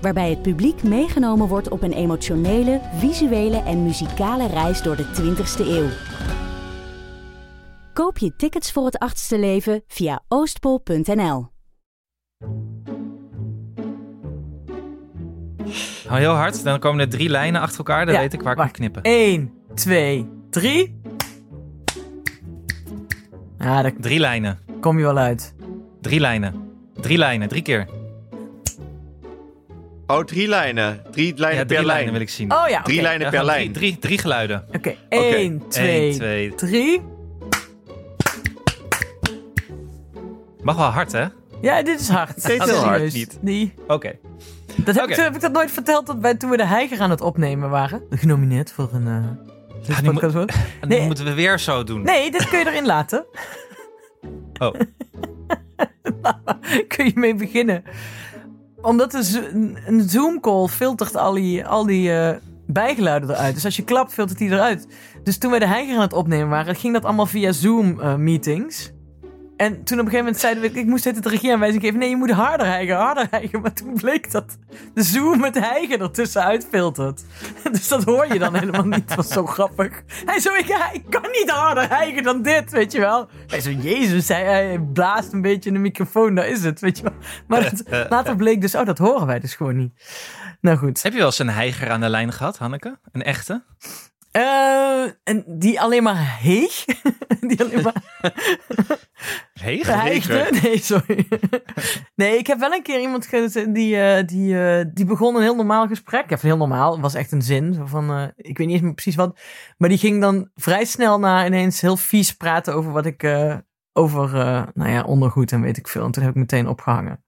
Waarbij het publiek meegenomen wordt op een emotionele, visuele en muzikale reis door de 20ste eeuw. Koop je tickets voor het achtste leven via oostpol.nl. Hou heel hard, dan komen er drie lijnen achter elkaar. Dan Ja, weet ik waar ik moet knippen. 1, 2, 3. Ja, daar Drie lijnen. kom je wel uit. Drie lijnen. Drie lijnen, drie keer. Oh, drie lijnen. Drie lijnen Ja, per drie lijn. lijnen wil ik zien. Oh ja, Drie lijnen Ja, per lijn. Drie, drie, drie geluiden. Oké, 1, 2, Eén, twee. 3. Mag wel hard, hè? Ja, dit is hard. Steeds heel hard. Niet. Die. Oké. Dat heb, ik, heb ik dat nooit verteld dat wij, toen we de Heiger aan het opnemen waren? Genomineerd voor een. dit Ah, nu podcast Nee. moeten we weer zo doen. Nee, dit kun je erin laten. Oh. kun je mee beginnen. Omdat een- een Zoom-call filtert al die, al die eh, bijgeluiden eruit. Dus als je klapt, filtert die eruit. Dus toen wij de Heiger aan het opnemen waren, ging dat allemaal via Zoom-meetings. En toen op een gegeven moment zeiden we, ik moest het de regieaanwijzing geven. Nee, je moet harder hijgen, harder hijgen. Maar toen bleek dat de Zoom het hijgen ertussen uitfiltert. Dus dat hoor je dan helemaal niet. Dat was zo grappig. Hij zo, ik, kan niet harder hijgen dan dit, weet je wel. Hij zo, jezus, hij, hij blaast een beetje in de microfoon, daar is het, weet je wel. Maar later bleek dus, oh, dat horen wij dus gewoon niet. Nou goed. Heb je wel eens een heiger aan de lijn gehad, Hanneke? Een echte? Eh, en die alleen maar heeg? die alleen maar Heiger? hijgde? Nee, sorry. nee, ik heb wel een keer iemand ge- die, eh, die, eh, die begon een heel normaal gesprek. Even heel normaal, het was echt een zin. Zo van, eh, ik weet niet eens meer precies wat. Maar die ging dan vrij snel na ineens heel vies praten over wat ik... eh, over, eh, nou ja, ondergoed en weet ik veel. En toen heb ik meteen opgehangen.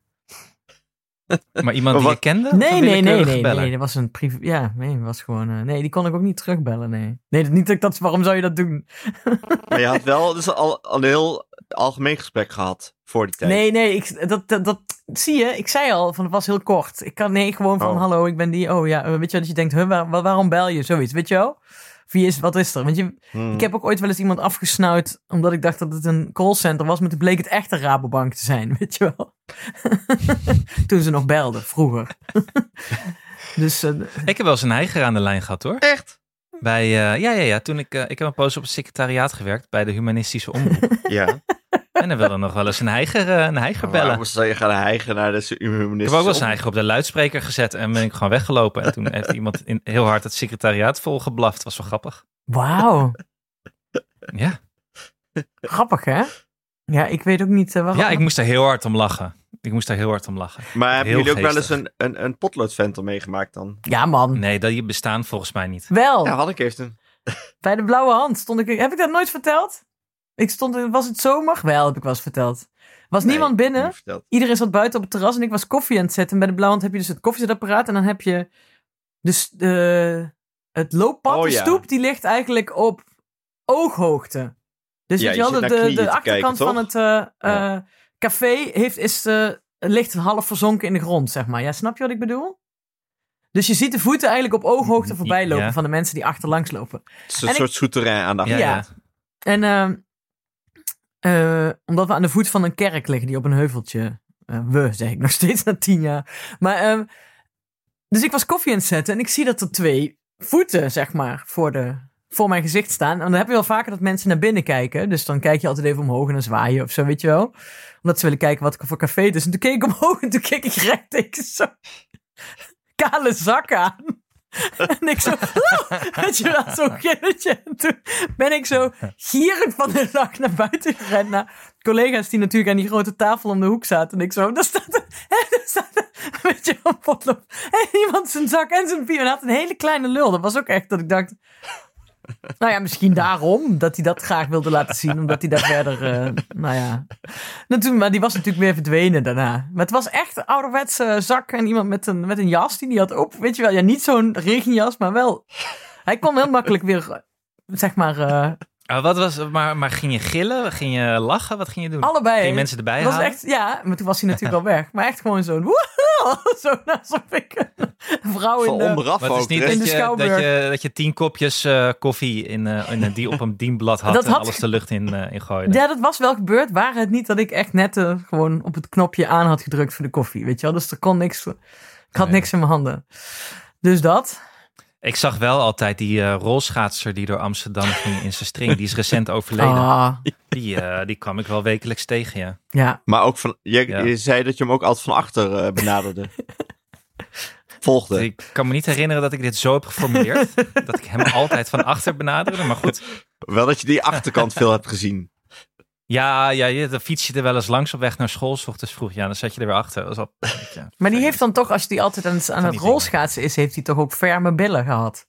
Maar iemand die je kende? Nee, nee, nee, nee, nee. Dat was een privé. Ja, nee, was gewoon. eh, nee, die kon ik ook niet terugbellen. Nee, nee, niet dat ik dat. Waarom zou je dat doen? Maar je had wel dus al, al een heel algemeen gesprek gehad voor die tijd. Nee, nee, ik, dat, dat, dat zie je. Ik zei al, van het was heel kort. Ik kan nee, gewoon van Oh. hallo, ik ben die. Oh ja, weet je dat je denkt, huh, waar- waar- waarom bel je? Zoiets, weet je wel? Wie is, wat is er? Want je, Hmm. ik heb ook ooit wel eens iemand afgesnauwd omdat ik dacht dat het een callcenter was, maar toen bleek het echt een Rabobank te zijn, weet je wel? toen ze nog belden, vroeger. dus eh, Ik heb wel eens een heiger aan de lijn gehad, hoor. Echt? Bij, eh, ja, ja, ja. Toen ik, eh, ik heb een poos op het secretariaat gewerkt bij de humanistische omroep. Ja. En dan wilde nog wel eens een heiger, eh, een heiger bellen. Waarom zou je gaan hijgen naar de Ik humanistische heb ook wel eens een op- heiger op de luidspreker gezet en ben ik gewoon weggelopen. En toen heeft iemand in, heel hard het secretariaat volgeblaft. Was wel grappig. wauw, Ja, grappig hè? Ja, ik weet ook niet eh, waarom. ja ik moest er heel hard om lachen. Ik moest er heel hard om lachen. Maar hebben jullie ook wel eens een, een, een potloodventel meegemaakt dan? Ja man, Nee, dat die bestaan volgens mij niet. wel. Ja, had ik heeft een. Bij de blauwe hand stond ik. Heb ik dat nooit verteld? Ik stond. Was het zomer? Wel, heb ik wel eens verteld. Was niemand binnen? Iedereen zat buiten op het terras en ik was koffie aan het zetten. En bij de blauwe hand heb je dus het koffiezetapparaat. En dan heb je dus de, het looppad, Oh, de ja. stoep, die ligt eigenlijk op ooghoogte. Dus Ja, weet je wel, de, de, de te achterkant kijken, van het eh, Ja. eh, café heeft, is, eh, ligt half verzonken in de grond, zeg maar. Ja, snap je wat ik bedoel? Dus je ziet de voeten eigenlijk op ooghoogte voorbij lopen Ja. van de mensen die achterlangs lopen. Het is een En soort souterrain aan de Ja. ja. En ehm, eh, omdat we aan de voet van een kerk liggen die op een heuveltje. eh, we, zeg ik nog steeds na tien jaar. Maar, ehm, dus ik was koffie aan het zetten en ik zie dat er twee voeten, zeg maar, voor, de, voor mijn gezicht staan. En dan heb je wel vaker dat mensen naar binnen kijken. Dus dan kijk je altijd even omhoog en dan zwaai je of zo, weet je wel. Omdat ze willen kijken wat voor café het is. En toen keek ik omhoog en toen keek ik recht tegen zo'n kale zak aan. En ik zo, weet je wel, zo'n gilletje. En toen ben ik zo gierig van de lach naar buiten gerend naar collega's die natuurlijk aan die grote tafel om de hoek zaten. En ik zo, daar staat hè, daar staat een weet je wel, potlood. En iemand zijn zak en zijn pier. En had een hele kleine lul. Dat was ook echt dat ik dacht, Nou ja, misschien daarom dat hij dat graag wilde laten zien. Omdat hij daar verder, eh, nou ja. Natuurlijk, maar die was natuurlijk weer verdwenen daarna. Maar het was echt een ouderwetse zak en iemand met een, met een jas die die had op. Weet je wel, ja, niet zo'n regenjas, maar wel. Hij kon heel makkelijk weer, zeg maar, eh, Ah, wat was, maar, maar ging je gillen? Ging je lachen? Wat ging je doen? allebei. Ging je mensen erbij Het was halen? echt, ja, maar toen was hij natuurlijk al weg. Maar echt gewoon zo'n zo alsof ik een vrouw in de... onderaf Maar het is ook. niet in dat de je, dat, Schouwburg. je, dat je tien kopjes eh, koffie in, eh, in, die op een dienblad had Dat en had- alles de lucht in, eh in gooide. Ja, dat was wel gebeurd. Waar het niet dat ik echt net gewoon op het knopje aan had gedrukt voor de koffie. Weet je wel? Dus er kon niks. Ik had Nee. niks in mijn handen. Dus dat. Ik zag wel altijd die eh, rolschaatser die door Amsterdam ging in zijn string. Die is recent overleden. Ah, Die, eh, die kwam ik wel wekelijks tegen, ja. ja. Maar ook van, je, Ja. je zei dat je hem ook altijd van achter eh, benaderde. Volgde. Ik kan me niet herinneren dat ik dit zo heb geformuleerd. dat ik hem altijd van achter benaderde. Maar goed, Wel dat je die achterkant veel hebt gezien. Ja, ja je, dan fiets je er wel eens langs op weg naar school. S ochtends vroeg, ja, dan zet je er weer achter. Dat is al, ja, Maar die heeft dan toch, als die altijd aan het, aan het rolschaatsen is, heeft hij toch ook ferme billen gehad?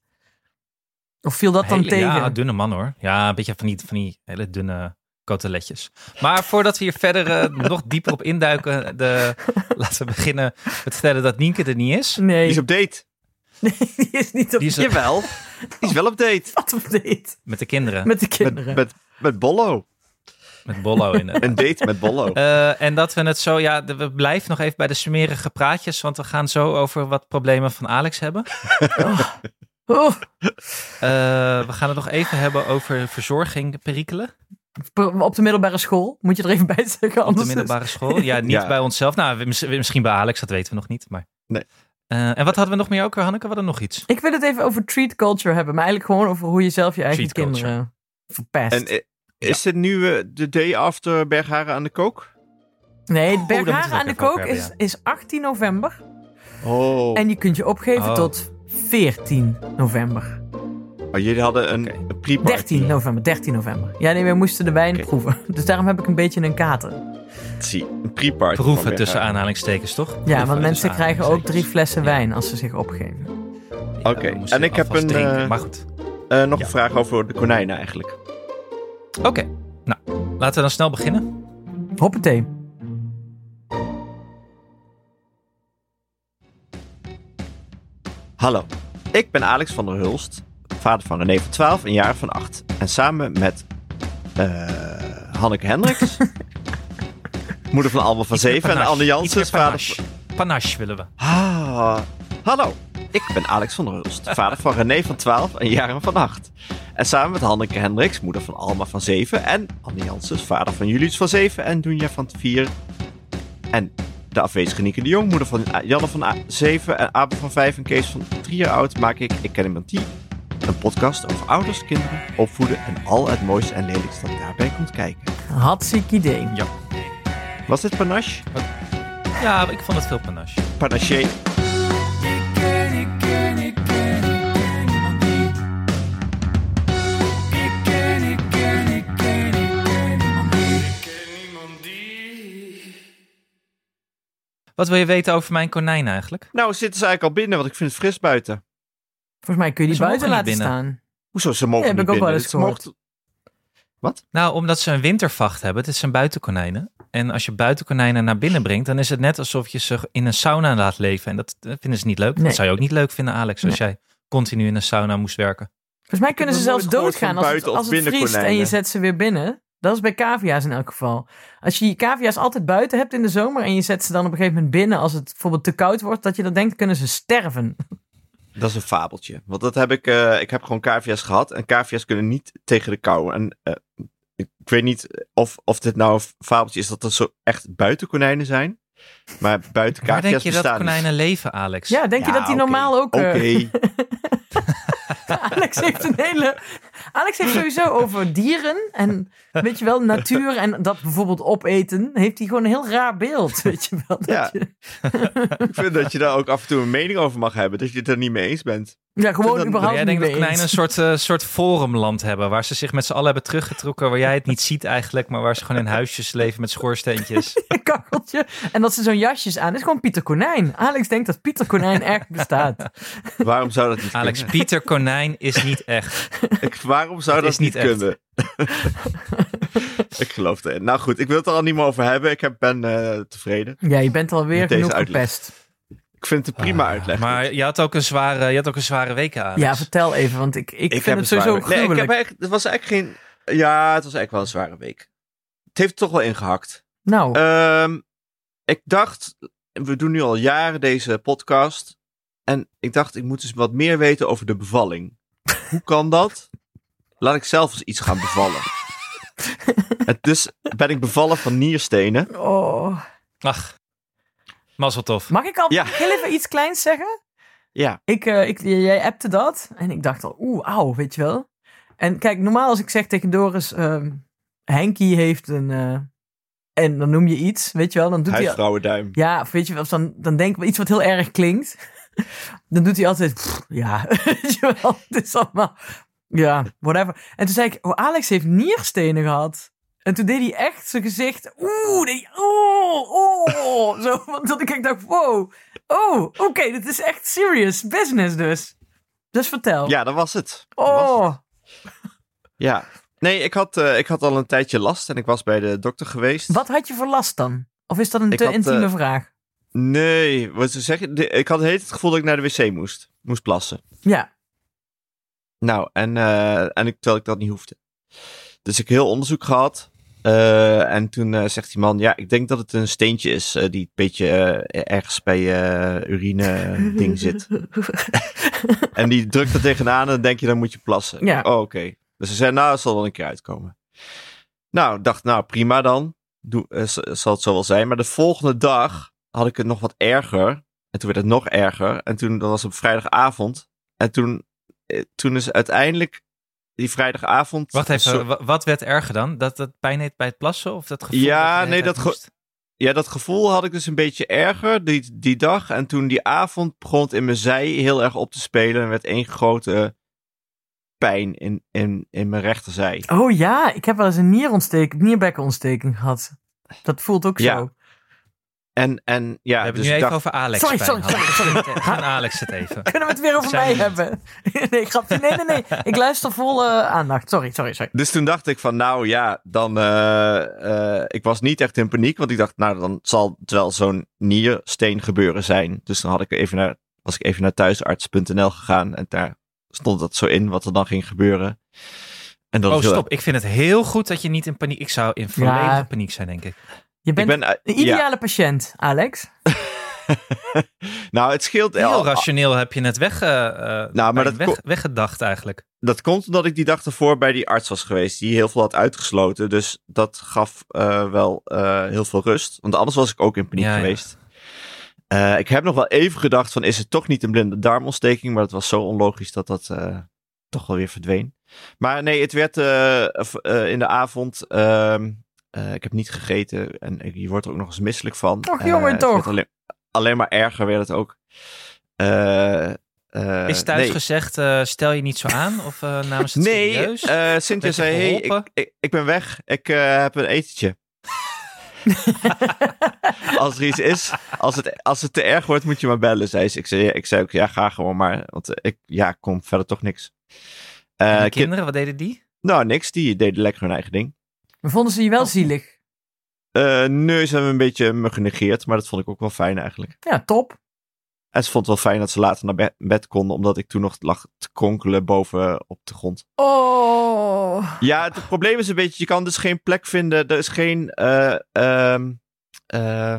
Of viel dat dan tegen? Ja, dunne man hoor. Ja, een beetje van die, van die hele dunne koteletjes. Maar voordat we hier verder eh, nog dieper op induiken, de, laten we beginnen met vertellen dat Nienke er niet is. Nee, Die is op date. nee, die is niet op Die is Jawel. Die is wel op date. wat op date met de kinderen, met de Met, kinderen. met, met Bollo. Met Bollo in het. Een date met Bollo. Eh, en dat we het zo, ja, de- we blijven nog even bij de smerige praatjes, want we gaan zo over wat problemen van Alex hebben. Oh, Eh, we gaan het nog even hebben over verzorging perikelen op de middelbare school, moet je er even bij zeggen. op de middelbare school. Ja, niet Ja. bij onszelf. Nou, misschien bij Alex, dat weten we nog niet. Maar... Nee. Eh, en wat hadden we nog meer ook Hanneke? We hadden nog iets. Ik wil het even over treat culture hebben, maar eigenlijk gewoon over hoe je zelf je eigen Treat culture. kinderen verpest. En eh, is dit nu de day after Bergharen aan de kook? nee, Oh, Bergharen aan de Kook is, is 18 november. Oh. En je kunt je opgeven Oh. tot 14 november. Oh, jullie hadden een, een pre-party. 13 november, 13 november. Ja, nee, we moesten de wijn proeven. Dus daarom heb ik een beetje een kater. Zie, een pre-party. Proeven tussen aanhalingstekens, toch? Ja, Proeven want mensen krijgen ook drie flessen Ja. wijn als ze zich opgeven. Ja, Oké, en ik heb een, eh, Maar goed. Eh, nog Ja. een vraag over de konijnen eigenlijk. Oké, nou, laten we dan snel beginnen. Hoppatee. Hallo, ik ben Alex van der Hulst, vader van René van 12 en Jaren van 8. En samen met eh, Hanneke Hendricks, moeder van Alma van 7 en. Anne Janssens, vader panache. Panache willen we. Ah, hallo, ik ben Alex van der Hulst, vader van René van 12 en Jaren van 8. En samen met Hanneke Hendricks, moeder van Alma van 7 en Anne Janssens, vader van Julius van 7 en Dunja van 4. En de afwezige Nieke de Jong, moeder van Janne van 7 en Abe van 5 en Kees van 3 jaar oud, maak ik Ik Ken Iemand Die. Een podcast over ouders, kinderen, opvoeden en al het mooiste en lelijkste dat daarbij komt kijken. Hartstikke idee. Was dit panache? Ja, ik vond het veel panache. Panache. Wat wil je weten over mijn konijn eigenlijk? Nou, zitten ze eigenlijk al binnen, want ik vind het fris buiten. Volgens mij kun je die Ze buiten niet laten binnen. staan. Hoezo, ze mogen Ja, heb niet ik ook wel binnen. eens mogen- Nou, omdat ze een wintervacht hebben. Het zijn buitenkonijnen. En als je buitenkonijnen naar binnen brengt, dan is het net alsof je ze in een sauna laat leven. En dat eh, vinden ze niet leuk. Nee. Dat zou je ook niet leuk vinden, Alex, als jij continu in een sauna moest werken. Volgens mij kunnen ze heb zelfs doodgaan als het, als het vriest en je zet ze weer binnen. Dat is bij cavia's in elk geval. Als je je cavia's altijd buiten hebt in de zomer en je zet ze dan op een gegeven moment binnen als het bijvoorbeeld te koud wordt, dat je dan denkt, kunnen ze sterven. Dat is een fabeltje. Want dat heb ik, eh, ik heb gewoon cavia's gehad. En cavia's kunnen niet tegen de kou. En eh, ik, weet niet of, of dit nou een fabeltje is dat er zo echt buitenkonijnen zijn. Maar buiten Waar denk cavia's je dat bestaan konijnen leven, Alex? Ja, denk je dat die oké. normaal ook... Oké. eh, Alex heeft een hele... Alex heeft sowieso over dieren en weet je wel, natuur en dat bijvoorbeeld opeten. Heeft hij gewoon een heel raar beeld, weet je wel. Dat Ja. je- ik vind dat je daar ook af en toe een mening over mag hebben. Dat je het er niet mee eens bent. Ja, gewoon dat- überhaupt jij niet denkt dat konijnen een soort, eh, soort forumland hebben. Waar ze zich met z'n allen hebben teruggetrokken. Waar jij het niet ziet eigenlijk. Maar waar ze gewoon in huisjes leven met schoorsteentjes. Een kacheltje. En dat ze zo'n jasjes aan. Dat is gewoon Pieter Konijn. Alex denkt dat Pieter Konijn echt bestaat. Waarom zou dat niet Alex, kunnen? Pieter Konijn is niet echt. Ik- waarom zou dat niet, kunnen? ik geloof het. Nou goed, ik wil het er al niet meer over hebben. Ik heb, ben eh, tevreden. Ja, je bent alweer genoeg uitleg. gepest. Ik vind het een prima Ah, uitleg. Maar je had ook een zware, je had ook een zware week aan. Ja, vertel even, want ik, ik, ik vind heb het sowieso week. Nee, ik gruwelijk. heb eigenlijk, het was eigenlijk geen... Ja, het was eigenlijk wel een zware week. Het heeft toch wel ingehakt. Nou, Ehm, ik dacht, we doen nu al jaren deze podcast. En ik dacht, ik moet eens wat meer weten over de bevalling. Hoe kan dat? Laat ik zelf eens iets gaan bevallen. En dus ben ik bevallen van nierstenen. oh. Ach, mazzel tof. Mag ik al Ja. heel even iets kleins zeggen? Ja, Ik, eh, ik, jij appte dat en ik dacht al, oeh, auw, weet je wel. En kijk, normaal als ik zeg tegen Doris, ehm Henkie heeft een... eh, en dan noem je iets, weet je wel, dan doet hij... Ja, of weet je wel, dan, dan denk ik iets wat heel erg klinkt. Dan doet hij altijd, "Pff, ja, weet je wel, het is allemaal, ja, whatever. En toen zei ik, oh, Alex heeft nierstenen gehad. En toen deed hij echt zijn gezicht, oeh, nee, oh, oh, zo, want dat ik echt dacht, wow, oh, oké, dit is echt serious business dus. Dus vertel. Ja, dat was het. Dat was het. oh, Ja. Nee, ik had, eh, ik had al een tijdje last en ik was bij de dokter geweest. wat had je voor last dan? Of is dat een Ik te had, intieme eh, vraag? Nee, wat ze zeggen, ik had het gevoel dat ik naar de wc moest. Moest plassen. Ja, Nou, en, eh, en ik, terwijl ik dat niet hoefde. Dus ik heb heel onderzoek gehad. Eh, en toen eh, zegt die man, ja, ik denk dat het een steentje is eh, die een beetje ergens bij je urine ding zit. En die drukt er tegenaan en dan denk je, dan moet je plassen. Ja. Oh, oké. Dus ze zei, nou, zal wel een keer uitkomen. Nou, dacht, nou, prima dan. Doe, zal het zo wel zijn. Maar de volgende dag had ik het nog wat erger. En toen werd het nog erger. En toen, dat was op vrijdagavond. En toen, toen is uiteindelijk die vrijdagavond... Wacht even, zo- wat werd erger dan? Dat het pijn heeft bij het plassen? Of dat gevoel Ja, dat nee, dat ge-? Ja, dat gevoel had ik dus een beetje erger die, die dag. En toen die avond begon het in mijn zij heel erg op te spelen. En werd één grote pijn in, in, in mijn rechterzij. Oh ja, ik heb wel eens een nierontsteking, nierbekkenontsteking gehad. Dat voelt ook Ja. zo. En, en ja, We hebben dus nu even dacht, over Alex. Sorry, sorry, sorry, sorry. Gaan Alex het even. Kunnen we het weer over Zijn mij hebben? nee, grapje. Nee, nee, nee. Ik luister vol eh, aandacht. Sorry, sorry, sorry. dus toen dacht ik van, nou ja, dan. eh, eh, ik was niet echt in paniek, want ik dacht, nou, dan zal het wel zo'n niersteen gebeuren zijn. Dus dan had ik even naar, was ik even naar thuisarts.nl gegaan en daar stond dat zo in wat er dan ging gebeuren. En dat Oh, heel stop. Ik vind het heel goed dat je niet in paniek... Ik zou in volledige Ja. paniek zijn, denk ik. Je Ik bent ben, eh, een ja. ideale patiënt, Alex. nou, het scheelt. Heel al- rationeel heb je het weg, eh, eh, Nou, maar dat weg, weggedacht eigenlijk. dat komt omdat ik die dag ervoor bij die arts was geweest, die heel veel had uitgesloten. Dus dat gaf eh, wel eh, heel veel rust. Want anders was ik ook in paniek Ja, ja. geweest. Eh, ik heb nog wel even gedacht van, is het toch niet een blinde darmontsteking? Maar dat was zo onlogisch dat dat eh, toch wel weer verdween. Maar nee, het werd eh, eh, in de avond... eh, ik heb niet gegeten en ik- je wordt er ook nog eens misselijk van. Och, Eh, jongen, het toch. Alleen, alleen maar erger werd het ook. Eh, eh, Is thuis nee. gezegd, eh, stel je niet zo aan? Of namens het Nee, serieus? eh Cynthia zei, hey, ik, ik, ik ben weg. Ik eh, heb een etentje. als er iets is, als het, als het te erg wordt, moet je maar bellen, zei ze. Ik zei, ik zei ook, ja, ga gewoon maar. Want ik ja, kom verder toch niks. En Eh, de kind- kinderen, wat deden die? nou, niks. Die deden lekker hun eigen ding. Maar vonden ze je wel Oh. zielig? Eh nee, ze hebben een beetje me genegeerd, maar dat vond ik ook wel fijn eigenlijk. Ja, top. En ze vond het wel fijn dat ze later naar be- bed konden, omdat ik toen nog lag te kronkelen boven op de grond. Oh. Ja, het probleem is een beetje, je kan dus geen plek vinden. Er is geen eh, ehm, eh,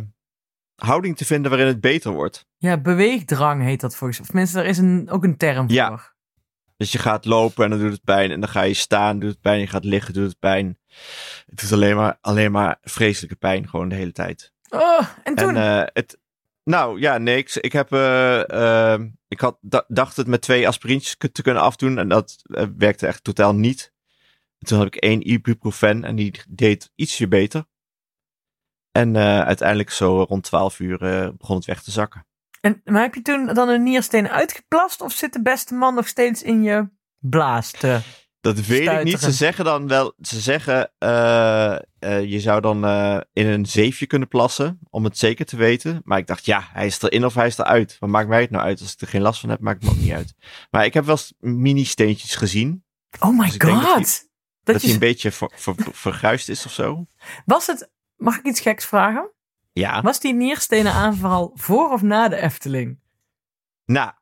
houding te vinden waarin het beter wordt. Ja, beweegdrang heet dat volgens mij. Of mensen, er is een, ook een term Ja. voor. Dus je gaat lopen en dan doet het pijn. En dan ga je staan, doet het pijn. Je gaat liggen, doet het pijn. Het is alleen maar, alleen maar vreselijke pijn, gewoon de hele tijd. Oh, en toen? En eh, het, nou ja, niks. Ik heb, eh, eh, ik had, da- dacht het met twee aspirintjes te kunnen afdoen. En dat eh, werkte echt totaal niet. Toen had ik één ibuprofen en die deed ietsje beter. En uiteindelijk zo rond 12 uur begon het weg te zakken. En, maar heb je toen dan een niersteen uitgeplast of zit de beste man nog steeds in je blaas te... Dat weet ik niet. Ze zeggen dan wel, ze zeggen, eh, eh, je zou dan eh, in een zeefje kunnen plassen, om het zeker te weten. Maar ik dacht, ja, hij is erin of hij is eruit. Wat maakt mij het nou uit? Als ik er geen last van heb, maakt het me ook niet uit. Maar ik heb wel mini-steentjes gezien. Oh my Dus god! dat Dat, Dat, je... hij een beetje ver, ver- verguisd is of zo. Was het... Mag ik iets geks vragen? Ja. Was die nierstenen aanval voor of na de Efteling? Nou,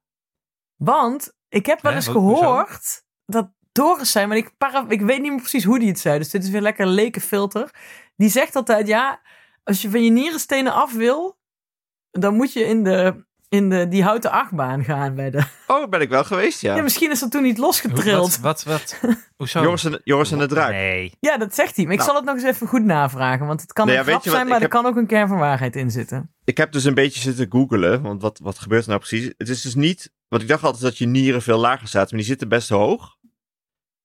Want ik heb wel eens gehoord dat Doris zei, maar ik, para, ik weet niet meer precies hoe die het zei. Dus dit is weer lekker een lekenfilter. Die zegt altijd, ja, als je van je nierenstenen af wil, dan moet je in de, in de die houten achtbaan gaan bij de... oh, ben ik wel geweest, ja. Ja, misschien is dat toen niet Hoe- losgetrild. Wat, wat, wat? Hoezo? Joris en, Joris en de Draak. Nee. Ja, dat zegt hij. Maar ik Nou. zal het nog eens even goed navragen. Want het kan Nee, een ja, weet grap je wat, zijn, maar ik er kan ook een kern van waarheid in zitten. Ik heb dus een beetje zitten googelen, want wat, wat gebeurt er nou precies? Het is dus niet, want ik dacht altijd dat je nieren veel lager zaten, maar die zitten best hoog.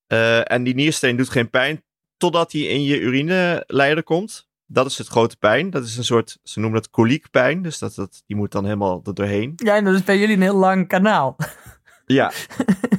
Eh, en die niersteen doet geen pijn totdat hij in je urineleider komt. Dat is het grote pijn. Dat is een soort, ze noemen dat koliekpijn, dus dat, dat, die moet dan helemaal er doorheen. Ja, en dat is bij jullie een heel lang kanaal. Ja.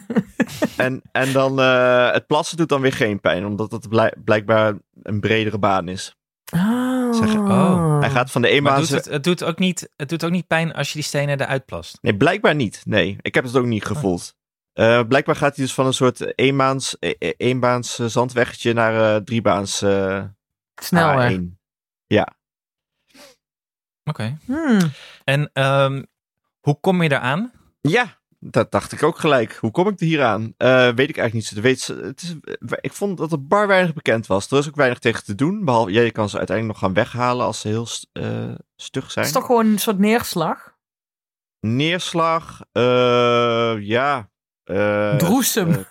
en, en dan uh, het plassen doet dan weer geen pijn, omdat het blijk, blijkbaar een bredere baan is. Oh. Oh. Hij gaat van de doet het, het, doet ook niet, het doet ook niet pijn als je die stenen eruit plast. Nee, blijkbaar niet. Nee, ik heb het ook niet gevoeld. Uh, blijkbaar gaat hij dus van een soort eenbaans, e- e- eenbaans uh, zandweggetje naar uh, driebaans uh, Snelweg. A1. Ja. Oké. Okay. Hmm. En um, hoe kom je eraan? Ja, dat dacht ik ook gelijk. Hoe kom ik er hier aan? Uh, weet ik eigenlijk niet. zo. Weet, het is, ik vond dat er bar weinig bekend was. Er is ook weinig tegen te doen. Behalve, ja, je kan ze uiteindelijk nog gaan weghalen als ze heel uh, stug zijn. Het is toch gewoon een soort neerslag? Neerslag, uh, ja. Uh, Droesem.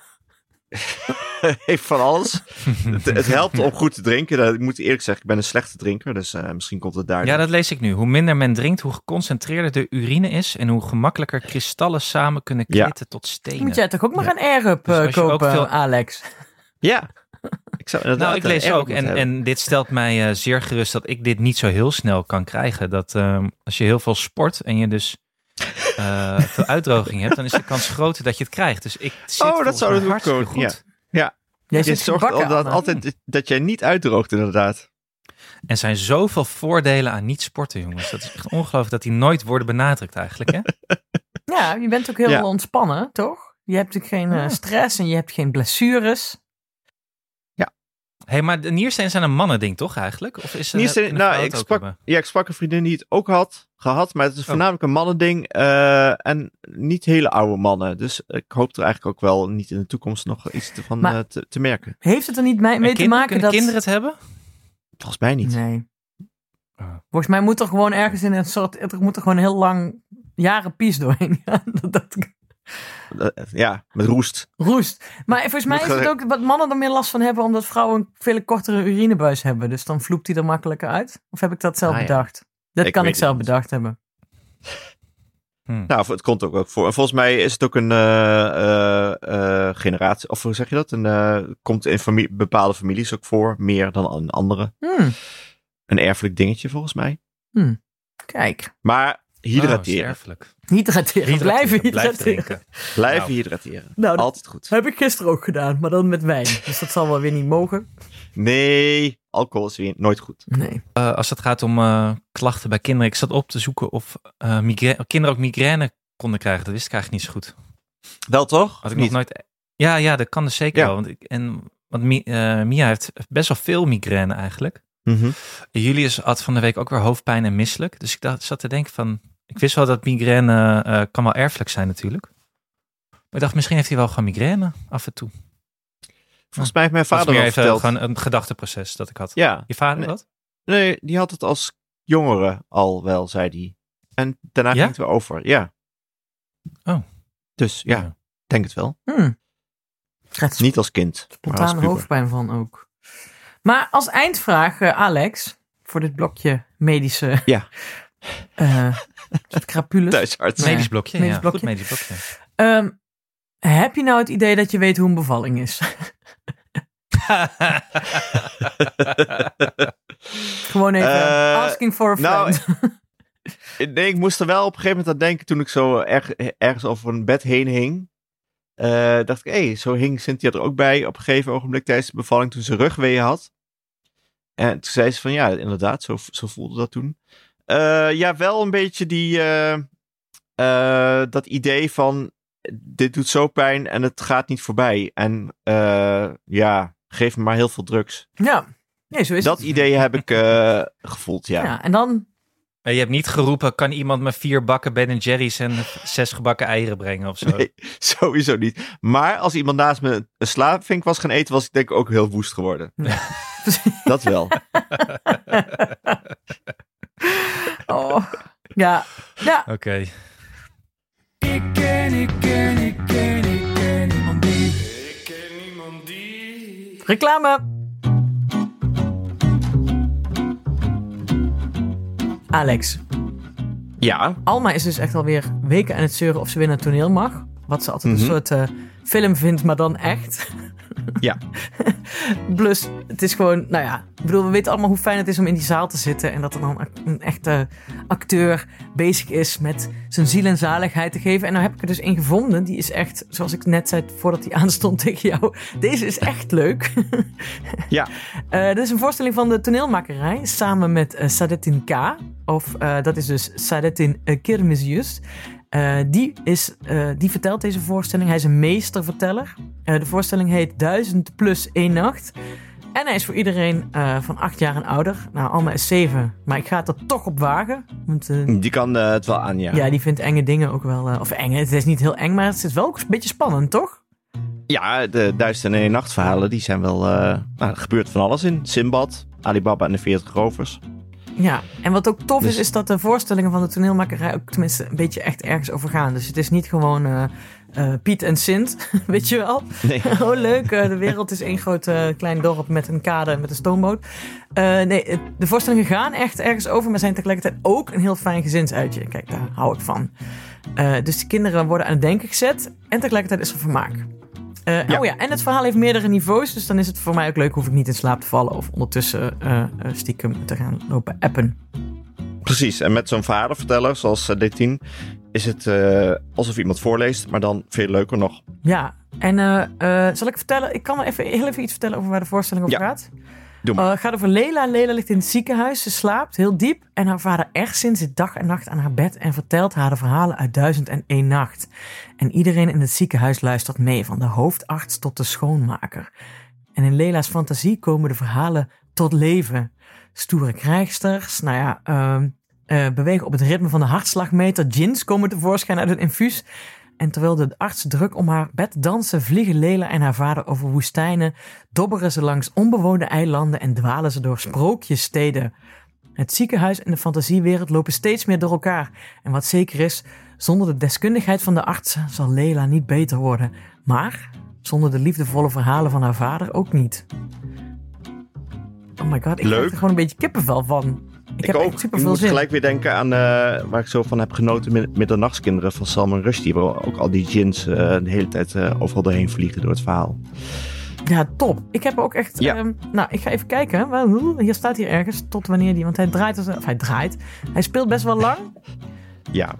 heeft van alles. het, het, helpt om goed te drinken. Dat, ik moet eerlijk zeggen, ik ben een slechte drinker. Dus uh, misschien komt het daar. Ja, dat lees ik nu. Hoe minder men drinkt, hoe geconcentreerder de urine is. En hoe gemakkelijker kristallen samen kunnen klitten ja. tot stenen. Moet jij toch ook maar ja. een air-up dus uh, kopen, veel... Alex? Ja. Ik zou nou, ik lees ook. En, en dit stelt mij uh, zeer gerust dat ik dit niet zo heel snel kan krijgen. Dat uh, als je heel veel sport en je dus uh, veel uitdroging hebt, dan is de kans groter dat je het krijgt. Dus ik zit oh, dat zou het hartstikke goed. Ja. ja. Jij je zorgt dat altijd dat jij niet uitdroogt, inderdaad. Er zijn zoveel voordelen aan niet sporten, jongens. Dat is echt ongelooflijk dat die nooit worden benadrukt eigenlijk, hè? Ja, je bent ook heel ja. ontspannen, toch? Je hebt natuurlijk geen uh, stress en je hebt geen blessures. Hey, maar de niersteen zijn een mannending, toch eigenlijk? Of is niersteen, nou, ik sprak, ja, ik sprak een vriendin die het ook had gehad, maar het is voornamelijk oh. een mannending uh, en niet hele oude mannen. Dus ik hoop er eigenlijk ook wel niet in de toekomst nog iets te, van maar, uh, te, te, merken. Heeft het er niet mee, mee te maken kunnen dat... kinderen het hebben? Volgens mij niet. Nee. Oh. Volgens mij moet er gewoon ergens in een soort, er moet er gewoon heel lang jaren pies doorheen gaan. dat, dat... Ja, met roest. Roest. Maar volgens mij is het ook wat mannen er meer last van hebben, omdat vrouwen een veel kortere urinebuis hebben. Dus dan vloept die er makkelijker uit. Of heb ik dat zelf ah, bedacht? Dat ik kan ik zelf bedacht hebben. Hmm. Nou, het komt ook, ook voor. En volgens mij is het ook een uh, uh, uh, generatie, of hoe zeg je dat? Een, komt in familie, bepaalde families ook voor, meer dan in andere. Hmm. Een erfelijk dingetje volgens mij. Hmm. Kijk. Maar hydrateren. Oh, erfelijk. Hydrateren. hydrateren. Blijven hydrateren. Blijf Blijven nou. hydrateren. Nou, Altijd goed. heb ik gisteren ook gedaan, maar dan met wijn. Dus dat zal wel weer niet mogen. Nee, alcohol is weer nooit goed. Nee. Uh, als het gaat om uh, klachten bij kinderen. Ik zat op te zoeken of uh, migraine, kinderen ook migraine konden krijgen. Dat wist ik eigenlijk niet zo goed. Wel toch? Had ik nog nooit. Ja, ja, dat kan dus zeker Ja. wel. Want, ik, en, want Mi- eh, Mia heeft best wel veel migraine eigenlijk. Mhm. Julius had van de week ook weer hoofdpijn en misselijk. Dus ik dacht, zat te denken van... Ik wist wel dat migraine eh, kan wel erfelijk zijn natuurlijk. Maar ik dacht, misschien heeft hij wel gewoon migraine af en toe. Volgens mij heeft mijn Dat vader even verteld. gewoon een gedachteproces dat ik had. Ja, Je vader Nee. dat? nee, die had het als jongere al wel, zei hij. En daarna Ja? ging het weer over. Ja. Oh. Dus ja, Ja. denk het wel. Hmm. Niet als kind, maar als spontane puber. hoofdpijn van ook. Maar als eindvraag, eh, Alex, voor dit blokje medische Ja. eh, crapules. Thuisarts. Nee. Medisch blokje, Medisch ja. blokje. Goed medisch blokje. Ehm, heb je nou het idee dat je weet hoe een bevalling is? Gewoon even Eh, asking for a nou, friend. Nee, ik moest er wel op een gegeven moment aan denken toen ik zo erg, ergens over een bed heen hing. Eh, dacht ik, hé, hey, zo hing Cynthia er ook bij op een gegeven ogenblik tijdens de bevalling toen ze rugweeën had. En toen zei ze van, ja, inderdaad, zo, zo voelde dat toen. Eh, ja, wel een beetje die, eh, eh, dat idee van, dit doet zo pijn en het gaat niet voorbij. En eh, ja, geef me maar heel veel drugs. Ja, nee, zo is Dat het. idee heb ik eh, gevoeld, ja. Ja, en dan je hebt niet geroepen, kan iemand me vier bakken Ben Jerry's en zes gebakken eieren brengen of zo? Nee, sowieso niet. Maar als iemand naast me een slaapvink was gaan eten, was ik denk ik ook heel woest geworden. Dat wel. Ja. Ja, Oké. Ik ken, ik ken, ik ken, ik ken niemand die. Ik ken niemand die. reclame. Alex, Ja, Alma is dus echt alweer weken aan het zeuren of ze weer naar het toneel mag. Wat ze altijd Mhm. een soort eh, film vindt, maar dan echt. ja. Plus, het is gewoon, nou ja, ik bedoel, we weten allemaal hoe fijn het is om in die zaal te zitten. En dat er dan een echte acteur bezig is met zijn ziel en zaligheid te geven. En nou heb ik er dus één gevonden. Die is echt, zoals ik net zei voordat hij aanstond tegen jou. Deze is echt leuk. Ja. Eh, dit is een voorstelling van de toneelmakerij samen met eh, Sadetin K. Of eh, dat is dus Sadetin uh, Kirmisius. Eh, die, is, eh, die vertelt deze voorstelling. Hij is een meesterverteller. Eh, de voorstelling heet 1000 plus één nacht. En hij is voor iedereen van 8 jaar en ouder. Nou, Alma is 7, maar ik ga het er toch op wagen. Want Die kan het wel aan, ja. ja. die vindt enge dingen ook wel... of eng, het is niet heel eng, maar het is wel ook een beetje spannend, toch? Ja, de Duizend en één nachtverhalen, die zijn wel... nou, er gebeurt van alles in. Simbad, Alibaba en de 40 rovers. Ja, en wat ook tof is, Dus- is dat de voorstellingen van de toneelmakerij ook tenminste een beetje echt ergens over gaan. Dus het is niet gewoon eh, eh, Piet en Sint, weet je wel. Nee. oh leuk, eh, de wereld is één groot eh, klein dorp met een kade en met een stoomboot. Eh, nee, de voorstellingen gaan echt ergens over, maar zijn tegelijkertijd ook een heel fijn gezinsuitje. Kijk, daar hou ik van. Eh, dus de kinderen worden aan het denken gezet en tegelijkertijd is er vermaak. Eh, Ja. Oh ja, en het verhaal heeft meerdere niveaus, dus dan is het voor mij ook leuk, hoef ik niet in slaap te vallen of ondertussen eh, eh, stiekem te gaan lopen appen. Precies, en met zo'n verhalenverteller zoals uh, D10 is het alsof iemand voorleest, maar dan veel leuker nog. Ja, en zal ik vertellen? Ik kan wel even, heel even iets vertellen over waar de voorstelling over Ja, gaat. Het gaat over Lela. Lela ligt in het ziekenhuis. Ze slaapt heel diep. En haar vader Ersin zit dag en nacht aan haar bed en vertelt haar de verhalen uit Duizend en één Nacht. En iedereen in het ziekenhuis luistert mee, van de hoofdarts tot de schoonmaker. En in Lela's fantasie komen de verhalen tot leven. Stoere krijgsters, nou ja, ehm, eh, bewegen op het ritme van de hartslagmeter. Gins komen tevoorschijn uit het infuus. En terwijl de arts druk om haar bed dansen, vliegen Lela en haar vader over woestijnen, dobberen ze langs onbewoonde eilanden en dwalen ze door sprookjessteden. Het ziekenhuis en de fantasiewereld lopen steeds meer door elkaar. En wat zeker is, zonder de deskundigheid van de artsen zal Lela niet beter worden. Maar zonder de liefdevolle verhalen van haar vader ook niet. Oh my god, ik Leuk. krijg er gewoon een beetje kippenvel van. Ik, heb echt super ik veel moet zin. gelijk weer denken aan eh, waar ik zo van heb genoten Middernachtskinderen van Salman Rushdie. Waar ook al die gins eh, de hele tijd eh, overal doorheen vliegen door het verhaal. Ja, top. Ik heb ook echt. Ja. ehm, nou, ik ga even kijken. Hier staat hier ergens tot wanneer die. Want hij draait. Of hij draait. Hij speelt best wel lang. Ja,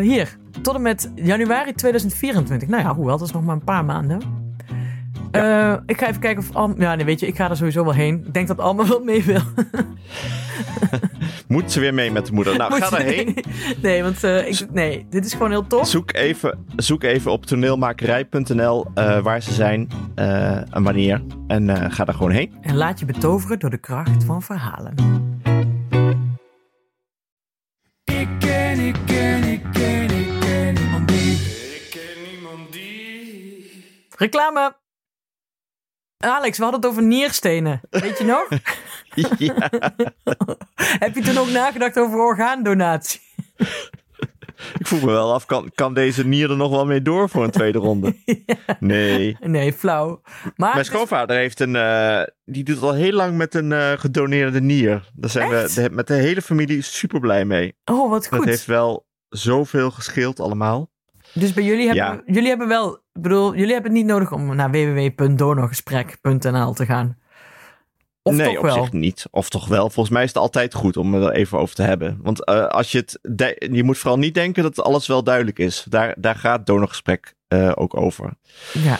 hier. Tot en met januari 2024. Nou ja, hoewel, dat is nog maar een paar maanden. Eh, ik ga even kijken of Alma... Ja, nee, weet je, ik ga er sowieso wel heen. Ik denk dat Alma wel mee wil. moet ze weer mee met de moeder. Nou, Moet ga daarheen. Nee, want eh, ik, nee, dit is gewoon heel tof. Zoek even, zoek even op toneelmakerij.nl eh, waar ze zijn eh, en wanneer. En eh, ga daar gewoon heen. En laat je betoveren door de kracht van verhalen. Ik ken, ik ken, ik ken, ik ken niemand die. Ik ken niemand die. Reclame! Alex, we hadden het over nierstenen. Weet je nog? ja. Heb je toen ook nagedacht over orgaandonatie? Ik vroeg me wel af, kan, kan deze nier er nog wel mee door voor een tweede ronde? Nee. Nee, flauw. Maar Mijn schoonvader heeft een, eh, die doet al heel lang met een eh, gedoneerde nier. Daar zijn Echt? we de- met de hele familie super blij mee. Oh, wat Dat goed. heeft wel zoveel gescheeld allemaal. Dus bij jullie hebben, Ja. jullie hebben wel, ik bedoel, jullie hebben het niet nodig om naar www.donorgesprek.nl te gaan. Of nee, toch op wel? zich niet. Of toch wel. Volgens mij is het altijd goed om er even over te hebben. Want eh, als je het. je moet vooral niet denken dat alles wel duidelijk is. Daar, daar gaat donorgesprek eh ook over. Ja,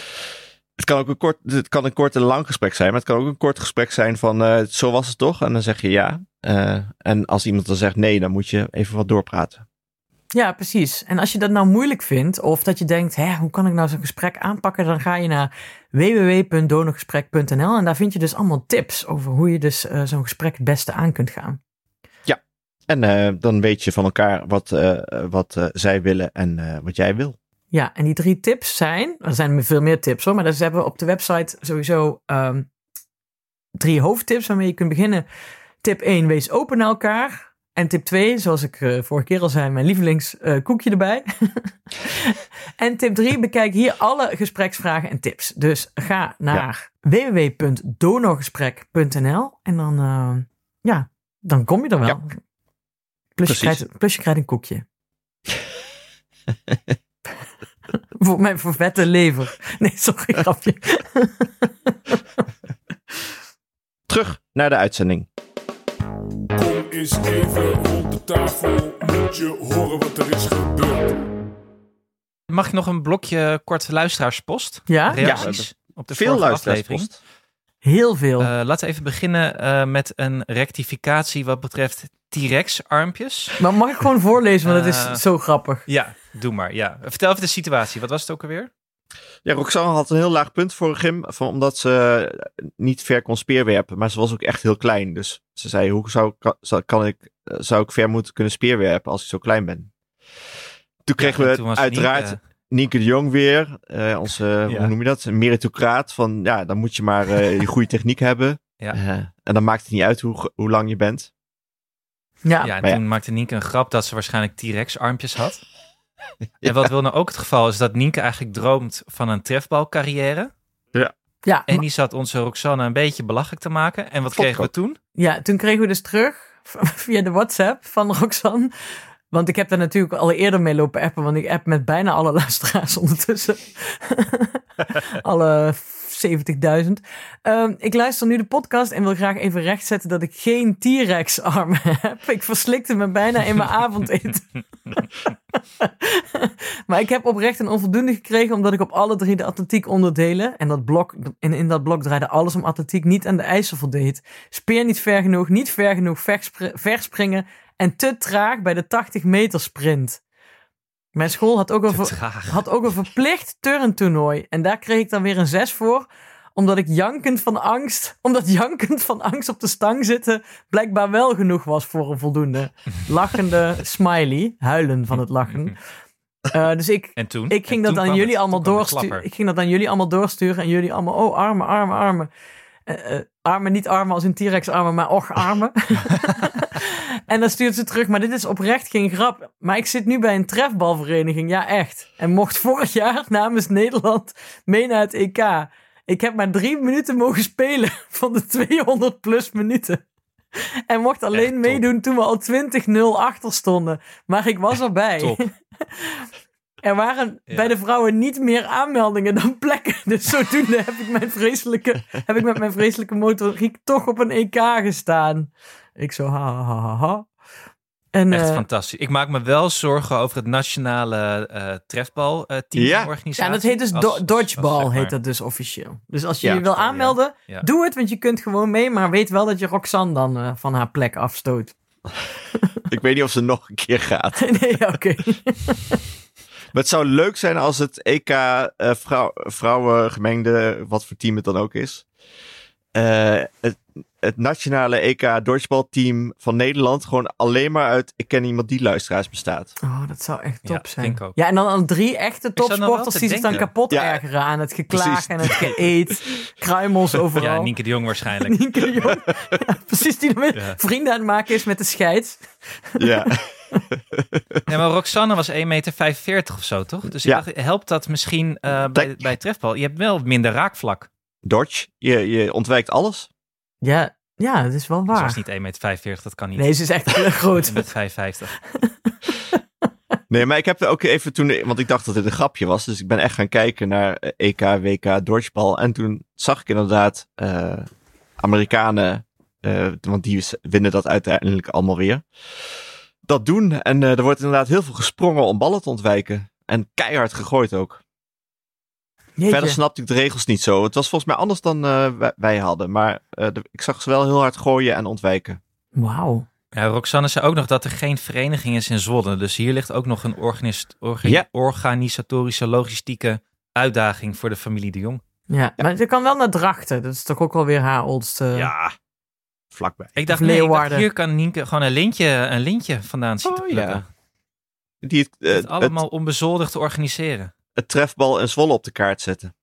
Het kan ook een kort, het kan een kort en lang gesprek zijn, maar het kan ook een kort gesprek zijn van eh, zo was het toch? En dan zeg je ja. En als iemand dan zegt nee, dan moet je even wat doorpraten. Ja, precies. En als je dat nou moeilijk vindt, of dat je denkt, hè, hoe kan ik nou zo'n gesprek aanpakken? Dan ga je naar www.donorgesprek.nl en daar vind je dus allemaal tips over hoe je dus eh, zo'n gesprek het beste aan kunt gaan. En eh, dan weet je van elkaar wat, eh, wat zij willen en eh, wat jij wil. Ja, en die drie tips zijn, er zijn veel meer tips hoor, maar dus hebben we op de website sowieso ehm, drie hoofdtips waarmee je kunt beginnen. Tip 1, wees open naar elkaar. En tip 2, zoals ik eh, vorige keer al zei, mijn lievelingskoekje koekje erbij. en tip 3, bekijk hier alle gespreksvragen en tips. Dus ga naar www.donorgesprek.nl en dan, eh, ja, dan kom je er wel. Ja. Plus, je krijgt, plus je krijgt een koekje. voor mijn vervette lever. Nee, sorry, grapje. Terug naar de uitzending. Eens even rond de tafel, moet je horen wat er is gebeurd. Mag ik nog een blokje kort luisteraarspost? Ja, Reacties op de Veel vorige aflevering. luisteraarspost. heel veel. Eh, laten we even beginnen eh, met een rectificatie wat betreft T-Rex armpjes. maar mag ik gewoon voorlezen, want het eh, is zo grappig. Ja, doe maar. Ja. Vertel even de situatie. Wat was het ook alweer? Ja, Roxanne had een heel laag punt voor Gim, van, omdat ze niet ver kon speerwerpen. Maar ze was ook echt heel klein. Dus ze zei, hoe zou, kan, ik, eh, zou ik ver moeten kunnen speerwerpen als ik zo klein ben? Toen kregen Ja, we toen uiteraard Nienke- Nienke de Jong weer. eh, onze, Ja. hoe noem je dat? Een meritocraat. Van, ja, dan moet je maar eh, je goede techniek hebben. Ja. Eh, en dan maakt het niet uit hoe, hoe lang je bent. Ja, Ja, en maar toen maakte Nienke een grap dat ze waarschijnlijk T-Rex armpjes had. En wat wel nou ook het geval is, dat Nienke eigenlijk droomt van een trefbalcarrière. ja, En die zat onze Roxanne een beetje belachelijk te maken. En wat kregen we toen? ja, toen kregen we dus terug via de WhatsApp van Roxanne. Want ik heb daar natuurlijk al eerder mee lopen appen, want ik app met bijna alle luisteraars ondertussen. alle 70.000. Ehm, ik luister nu de podcast en wil graag even rechtzetten dat ik geen T-Rex armen heb. Ik verslikte me bijna in mijn avondeten. maar ik heb oprecht een onvoldoende gekregen omdat ik op alle drie de atletiek onderdelen. En dat blok, en in dat blok draaide alles om atletiek niet aan de eisen voldeed. Speer niet ver genoeg, niet ver genoeg verspr- verspringen en te traag bij de 80 meter sprint. Mijn school had ook een, had ook een verplicht turntoernooi. En daar kreeg ik dan weer een 6 voor. Omdat ik jankend van angst, omdat jankend van angst op de stang zitten blijkbaar wel genoeg was voor een voldoende. Lachende smiley, huilen van het lachen. Eh, dus ik, En toen? ik ging En dat aan jullie het- allemaal doorsturen. Ik ging dat aan jullie allemaal doorsturen en jullie allemaal, oh armen, armen, armen. Eh, eh, armen, niet armen als in T-Rex armen, maar och armen. En dan stuurt ze terug, maar dit is oprecht geen grap. Maar ik zit nu bij een trefbalvereniging, ja echt. En mocht vorig jaar namens Nederland mee naar het EK. Ik heb maar drie minuten mogen spelen van de 200 plus minuten. En mocht alleen meedoen toen we al 20-0 achter stonden. Maar ik was erbij. Top. Er waren Ja. bij de vrouwen niet meer aanmeldingen dan plekken. Dus zodoende heb ik, mijn vreselijke, heb ik met mijn vreselijke motoriek toch op een EK gestaan. Ik zo ha ha ha ha. En Echt eh, fantastisch. Ik maak me wel zorgen over het nationale eh trefbal eh team Ja. organisatie. ja, dat heet dus Als- do- als- dodgeball, als, zeg maar- heet dat dus officieel. Dus als je Ja, je wil aanmelden, Ja. doe het, want je kunt gewoon mee. Maar weet wel dat je Roxanne dan eh, van haar plek afstoot. Ik weet niet of ze nog een keer gaat. nee, oké. Maar het zou leuk zijn als het EK eh vrouw, vrouwen gemengde, wat voor team het dan ook is. eh, het, het nationale EK dodgeball-team van Nederland gewoon alleen maar uit ik ken iemand die luisteraars bestaat. Oh, dat zou echt Ja, top zijn. denk ik ook. Ja, en dan aan drie echte topsporters te die zich dan kapot Ja. ergeren aan het geklaag en het geëet. Kruimels overal. Ja, Nienke de Jong waarschijnlijk. Nienke de Jong. Ja, precies, die met Ja. vrienden aan het maken is met de scheid. Ja, Ja, maar Roxanne was 1,45 meter of zo, toch? Dus ik Ja. dacht, helpt dat misschien eh, bij, bij trefbal? Je hebt wel minder raakvlak. dodge, je, je ontwijkt alles. Ja, ja, dat is wel Ze was waar. niet 1,45 meter, dat kan niet. Nee, ze is echt heel groot. Je bent 55. Nee, maar ik heb er ook even toen, want ik dacht dat dit een grapje was. Dus ik ben echt gaan kijken naar EK, WK, dodgeball. En toen zag ik inderdaad eh, Amerikanen, eh, want die winnen dat uiteindelijk allemaal weer, dat doen. En eh, er wordt inderdaad heel veel gesprongen om ballen te ontwijken. En keihard gegooid ook. Jeetje. Verder snapte ik de regels niet zo. Het was volgens mij anders dan eh, wij, wij hadden. Maar eh, de- ik zag ze wel heel hard gooien en ontwijken. Wauw. Ja, Roxanne zei ook nog dat er geen vereniging is in Zwolle. Dus hier ligt ook nog een organis- orga- Ja. organisatorische, logistieke uitdaging voor de familie de Jong. Ja, maar ze kan wel naar Drachten. Dat is toch ook wel weer haar oldste... ja, vlakbij. Ik dacht, nee, ik dacht, Leeuwarden. hier kan Nienke gewoon een lintje, een lintje vandaan zitten Oh, plukken. ja. Die het, eh, Het allemaal het, onbezoldigd te organiseren. Het trefbal en Zwolle op de kaart zetten.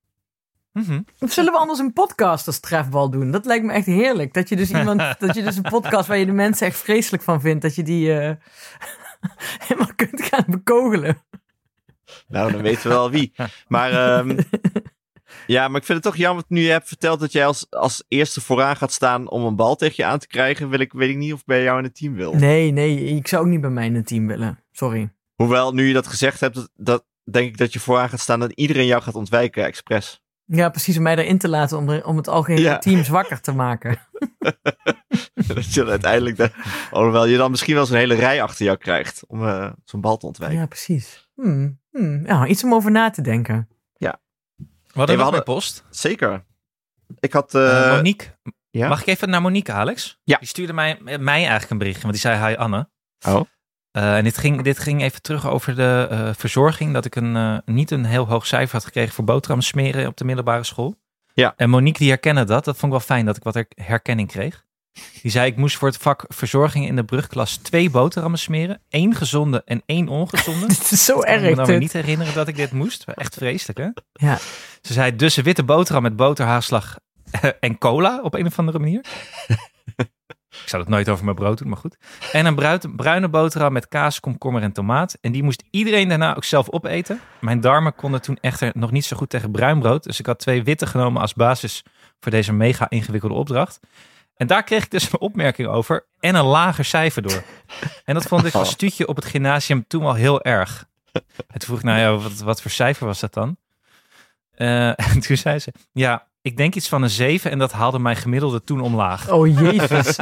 Mhm. Of zullen we anders een podcast als trefbal doen? Dat lijkt me echt heerlijk. Dat je dus iemand, dat je dus een podcast waar je de mensen echt vreselijk van vindt, dat je die eh, helemaal kunt gaan bekogelen. Nou, dan weten we wel wie. Maar ehm, ja, maar ik vind het toch jammer nu je hebt verteld dat jij als, als eerste vooraan gaat staan om een bal tegen je aan te krijgen. Wil ik, weet ik niet of ik bij jou in het team wil. Nee, nee, ik zou ook niet bij mij in het team willen. Sorry. Hoewel, nu je dat gezegd hebt, dat, dat denk ik dat je vooraan gaat staan en iedereen jou gaat ontwijken, expres. Ja, precies om mij erin te laten om, er- om het algehele Ja. team zwakker te maken. dat je dan uiteindelijk, de, alhoewel je dan misschien wel zo'n hele rij achter jou krijgt om eh, zo'n bal te ontwijken. Ja, precies. Hmm, hmm. Ja, iets om over na te denken. We hadden we nog hadden- post. Zeker. Ik had... Eh, eh, Monique. ja? Mag ik even naar Monique, Alex? Ja. Die stuurde mij, mij eigenlijk een berichtje, want die zei, hi Anne. Oh. Eh, en dit ging, dit ging even terug over de eh, verzorging. Dat ik een, eh, niet een heel hoog cijfer had gekregen voor boterham smeren op de middelbare school. Ja. En Monique die herkende dat. Dat vond ik wel fijn dat ik wat her- herkenning kreeg. Die zei, ik moest voor het vak verzorging in de brugklas twee boterhammen smeren. één gezonde en één ongezonde. Dit is zo Ik kan me erg. nou niet herinneren dat ik dit moest. Echt vreselijk, hè? Ja. Ze zei dus een witte boterham met boterhaagslag en cola op een of andere manier. ik zou dat nooit over mijn brood doen, maar goed. En een bruid- bruine boterham met kaas, komkommer en tomaat. En die moest iedereen daarna ook zelf opeten. Mijn darmen konden toen echter nog niet zo goed tegen bruin brood. Dus ik had twee witte genomen als basis voor deze mega ingewikkelde opdracht. En daar kreeg ik dus een opmerking over en een lager cijfer door. En dat vond ik als stuutje op het gymnasium toen wel heel erg. En toen vroeg ik, nou ja, wat, wat voor cijfer was dat dan? Eh, en toen zei ze, ja, ik denk iets van een 7 en dat haalde mijn gemiddelde toen omlaag. Oh jezus.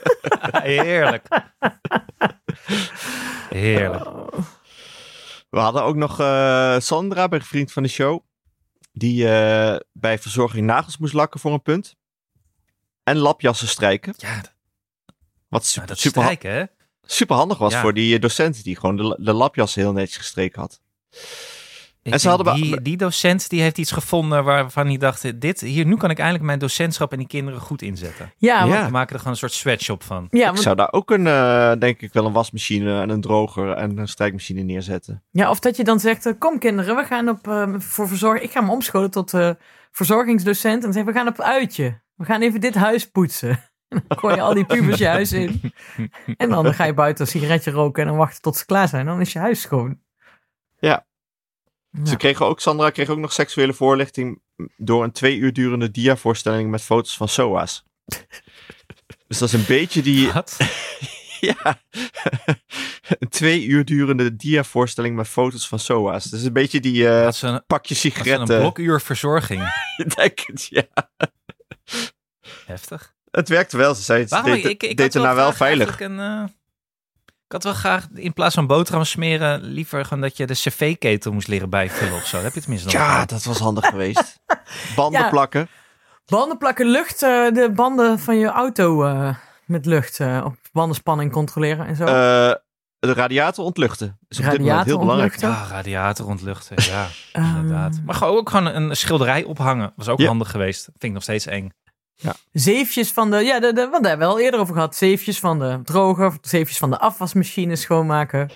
Heerlijk. Heerlijk. We hadden ook nog eh, Sandra, bij een vriend van de show. Die eh, bij verzorging nagels moest lakken voor een punt. En lapjassen strijken. Ja, dat, Wat nou, super, dat super, strijken, hè? super handig was Ja. voor die docent die gewoon de, de lapjassen heel netjes gestreken had. Ik En ze hadden die, die docent die heeft iets gevonden waarvan hij dacht, dit, hier, nu kan ik eindelijk mijn docentschap en die kinderen goed inzetten. Ja, want, Ja. We maken er gewoon een soort sweatshop van. ja, Ik want- zou daar ook een, eh, denk ik wel een wasmachine en een droger en een strijkmachine neerzetten. ja, of dat je dan zegt, eh, kom kinderen, we gaan op, eh, voor verzorging. Ik ga me omscholen tot eh, verzorgingsdocent. En dan zeg we gaan op uitje. We gaan even dit huis poetsen. En dan gooi je al die pubers je huis in. En dan ga je buiten een sigaretje roken en dan wachten tot ze klaar zijn. Dan is je huis schoon. Ja. Ja. Ze kregen ook, Sandra kreeg ook nog seksuele voorlichting door een twee uur durende diavoorstelling met foto's van SOA's. dus dat is een beetje die, Wat? ja, een twee uur durende diavoorstelling met foto's van SOA's. Dus een beetje die eh Dat een, pakje dat is een sigaretten. blokuur verzorging. Ik denk het, ja. Heftig. Het werkte wel. Ze zei, ze Waarom? deed, ik, ik deed het nou wel veilig. Een, eh, ik had wel graag in plaats van boterham smeren liever gewoon dat je de cv-ketel moest leren bijvullen of zo. Dat heb je tenminste nog. Ja, dat was handig geweest. Banden Ja. plakken. Banden plakken lucht, eh, de banden van je auto eh, met lucht eh, op bandenspanning controleren en zo. eh, de radiator ontluchten. Is op dit moment Radiator heel belangrijk. Ja, radiator ontluchten. Ja, Ehm, inderdaad. Maar gewoon ook gewoon een schilderij ophangen. Was ook Ja. handig geweest. Vind ik nog steeds eng. Zeefjes van de, ja, de, de, want daar hebben we al eerder over gehad. Zeefjes van de droger, zeefjes van de afwasmachine schoonmaken.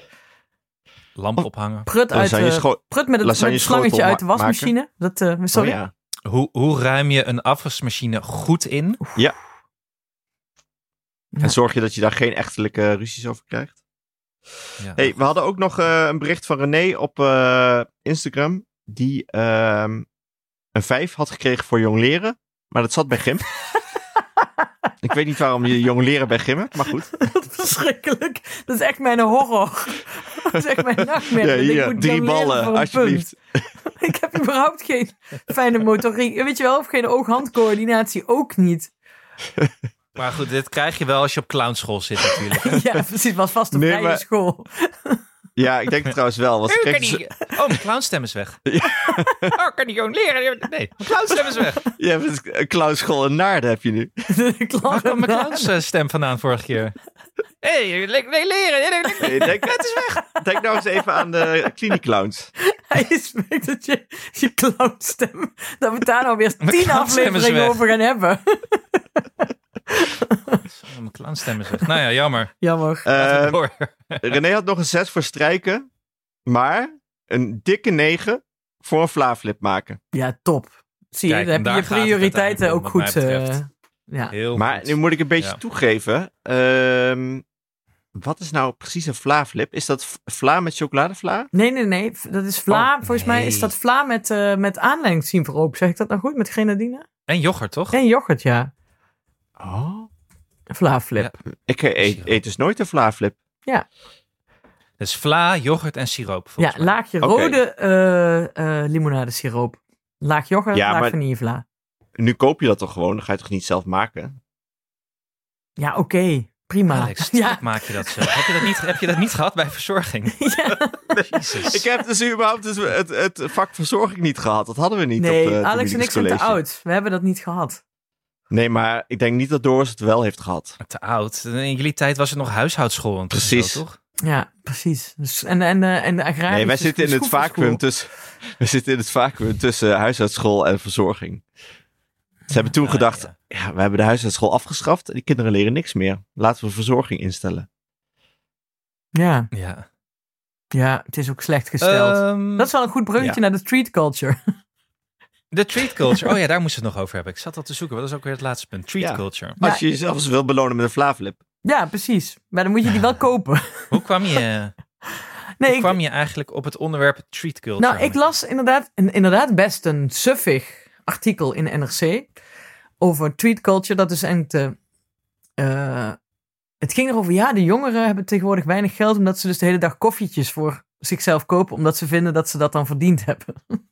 Lamp ophangen. Prut, uit, Lasagne eh, prut met het, met lasagne het slangetje uit de ma- wasmachine. Dat, eh, sorry. Oh, ja. Hoe, hoe ruim je een afwasmachine goed in? Ja. En zorg je dat je daar geen echtelijke ruzies over krijgt. Ja. Hey, we hadden ook nog eh, een bericht van René op eh, Instagram. Die ehm, een 5 had gekregen voor jong leren. Maar dat zat bij Gim. Ik weet niet waarom je jong leren bij Gim hebt, maar goed. Wat verschrikkelijk. Dat is echt mijn horror. Dat is echt mijn nachtmerrie. Ja, Dat moet drie ballen, alsjeblieft. punt. Ik heb überhaupt geen fijne motoriek. Weet je wel, of geen oog-handcoördinatie ook niet. Maar goed, dit krijg je wel als je op clownschool zit natuurlijk. ja, precies. Was vast een Nee, vrije maar- school. Ja, ik denk het trouwens wel. Want Oh, kan die... oh, mijn clownstem is weg. Oh, kan die gewoon leren? Nee, mijn clownstem is weg. je hebt een- een clownschool in Naarden heb je nu. Waar kwam mijn erna. clownsstem vandaan vorige keer? Hé, hey, le- le- leren. Nee, denk, het is weg. Denk nou eens even aan de kliniekclowns. Hij spreekt dat je, je clownstem, dat we daar nou weer tien clownstem is afleveringen over gaan hebben. Mijn clownstem is weg. Nou ja, jammer. Jammer. Eh, door. René had nog een 6 voor strijken. Maar een dikke 9 voor een flaaflip maken. Ja, top. Zie je, Kijk, dan heb je je prioriteiten ook goed. eh, betreft. ja. Heel Maar goed. nu moet ik een beetje Ja. toegeven. Ehm, wat is nou precies een flaaflip? Is dat vla met chocoladevla? Nee, nee, nee. Dat is vla. Oh, Volgens mij is dat vla met, eh met aanleidingssimferoop. Zeg ik dat nou goed? Met grenadine? En yoghurt, toch? En yoghurt, ja. Oh. Vlaaflip. Ik eet, eet dus nooit een flaaflip. Dus vla, yoghurt en siroop. Ja, mij. laagje rode eh eh limonadesiroop. Laag yoghurt, Ja, laag maar- vanillevla. Nu koop je dat toch gewoon? Dan ga je toch niet zelf maken? Ja, oké. Prima. Alex, ja. maak je dat zelf. Heb je dat niet, heb je dat niet gehad bij verzorging? ja. Jezus. Ik heb dus überhaupt dus het, het vak verzorging niet gehad. Dat hadden we niet Nee, op eh, Alex en ik zijn te oud. We hebben dat niet gehad. Nee, maar ik denk niet dat Doris het wel heeft gehad. Te oud. In jullie tijd was het nog huishoudschool. en Precies. Zo, toch? Ja, precies. Dus, en, en, eh, en de agrarische Nee, wij zitten in het vacuüm tussen, we zitten in het vacuüm tussen huishoudschool en verzorging. Ze hebben toen Ah, gedacht, ja. ja, we hebben de huishoudschool afgeschaft en die kinderen leren niks meer. Laten we verzorging instellen. Ja, Ja. ja, het is ook slecht gesteld. Ehm, dat is wel een goed bruggetje naar de street culture. De treat culture. Oh ja, daar moesten we het nog over hebben. Ik zat al te zoeken. Wat is ook weer het laatste punt? Treat Ja. culture. Als je jezelf eens wil belonen met een flaaflip. ja, precies. Maar dan moet je die wel kopen. Hoe kwam je, Nee, hoe ik, kwam je eigenlijk op het onderwerp treat culture? nou, ik las inderdaad, inderdaad best een suffig artikel in NRC over tweet culture. Dat is eigenlijk de... eh, het ging erover, ja, de jongeren hebben tegenwoordig weinig geld omdat ze dus de hele dag koffietjes voor zichzelf kopen, omdat ze vinden dat ze dat dan verdiend hebben.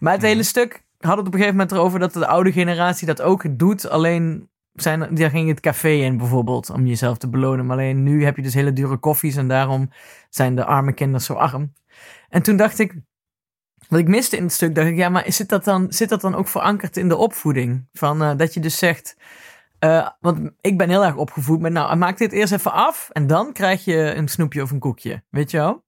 maar het hele stuk had het op een gegeven moment erover dat de oude generatie dat ook doet, alleen zijn, daar ging het café in bijvoorbeeld om jezelf te belonen. Maar alleen nu heb je dus hele dure koffies en daarom zijn de arme kinderen zo arm. En toen dacht ik, wat ik miste in het stuk, dacht ik, ja, maar zit dat dan, zit dat dan ook verankerd in de opvoeding? Van, eh, dat je dus zegt, eh, want ik ben heel erg opgevoed met, nou, maak dit eerst even af en dan krijg je een snoepje of een koekje, weet je wel?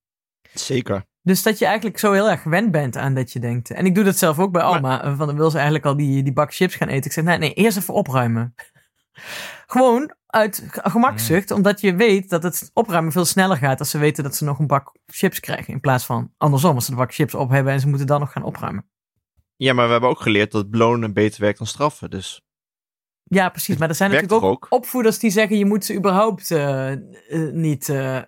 Zeker. Dus dat je eigenlijk zo heel erg gewend bent aan dat je denkt. En ik doe dat zelf ook bij Alma. eh, Van dan wil ze eigenlijk al die, die bak chips gaan eten. Ik zeg, nee, nee, eerst even opruimen. Gewoon uit ge- gemakzucht, omdat je weet dat het opruimen veel sneller gaat als ze weten dat ze nog een bak chips krijgen. In plaats van andersom, als ze de bak chips op hebben en ze moeten dan nog gaan opruimen. Ja, maar we hebben ook geleerd dat belonen beter werkt dan straffen. Dus Ja, precies. Maar er zijn natuurlijk ook, ook? opvoeders die zeggen je moet ze überhaupt eh, eh, niet eh,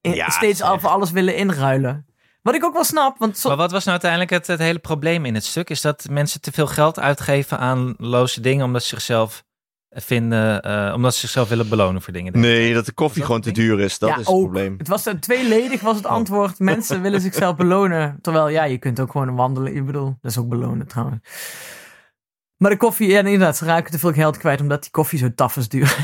Ja, steeds al voor alles willen inruilen. Wat ik ook wel snap, want zo- Maar wat was nou uiteindelijk het, het hele probleem in het stuk? Is dat mensen te veel geld uitgeven aan loze dingen omdat ze zichzelf vinden, eh, omdat ze zichzelf willen belonen voor dingen. denk ik. nee, dat de koffie dat gewoon te duur is. Dat ja, is het ook. probleem. Het was een tweeledig was Oh. het antwoord. Mensen willen zichzelf belonen. Terwijl ja, je kunt ook gewoon wandelen. Ik bedoel, dat is ook belonen trouwens. Maar de koffie, ja inderdaad, ze raken te veel geld kwijt omdat die koffie zo taf is duur.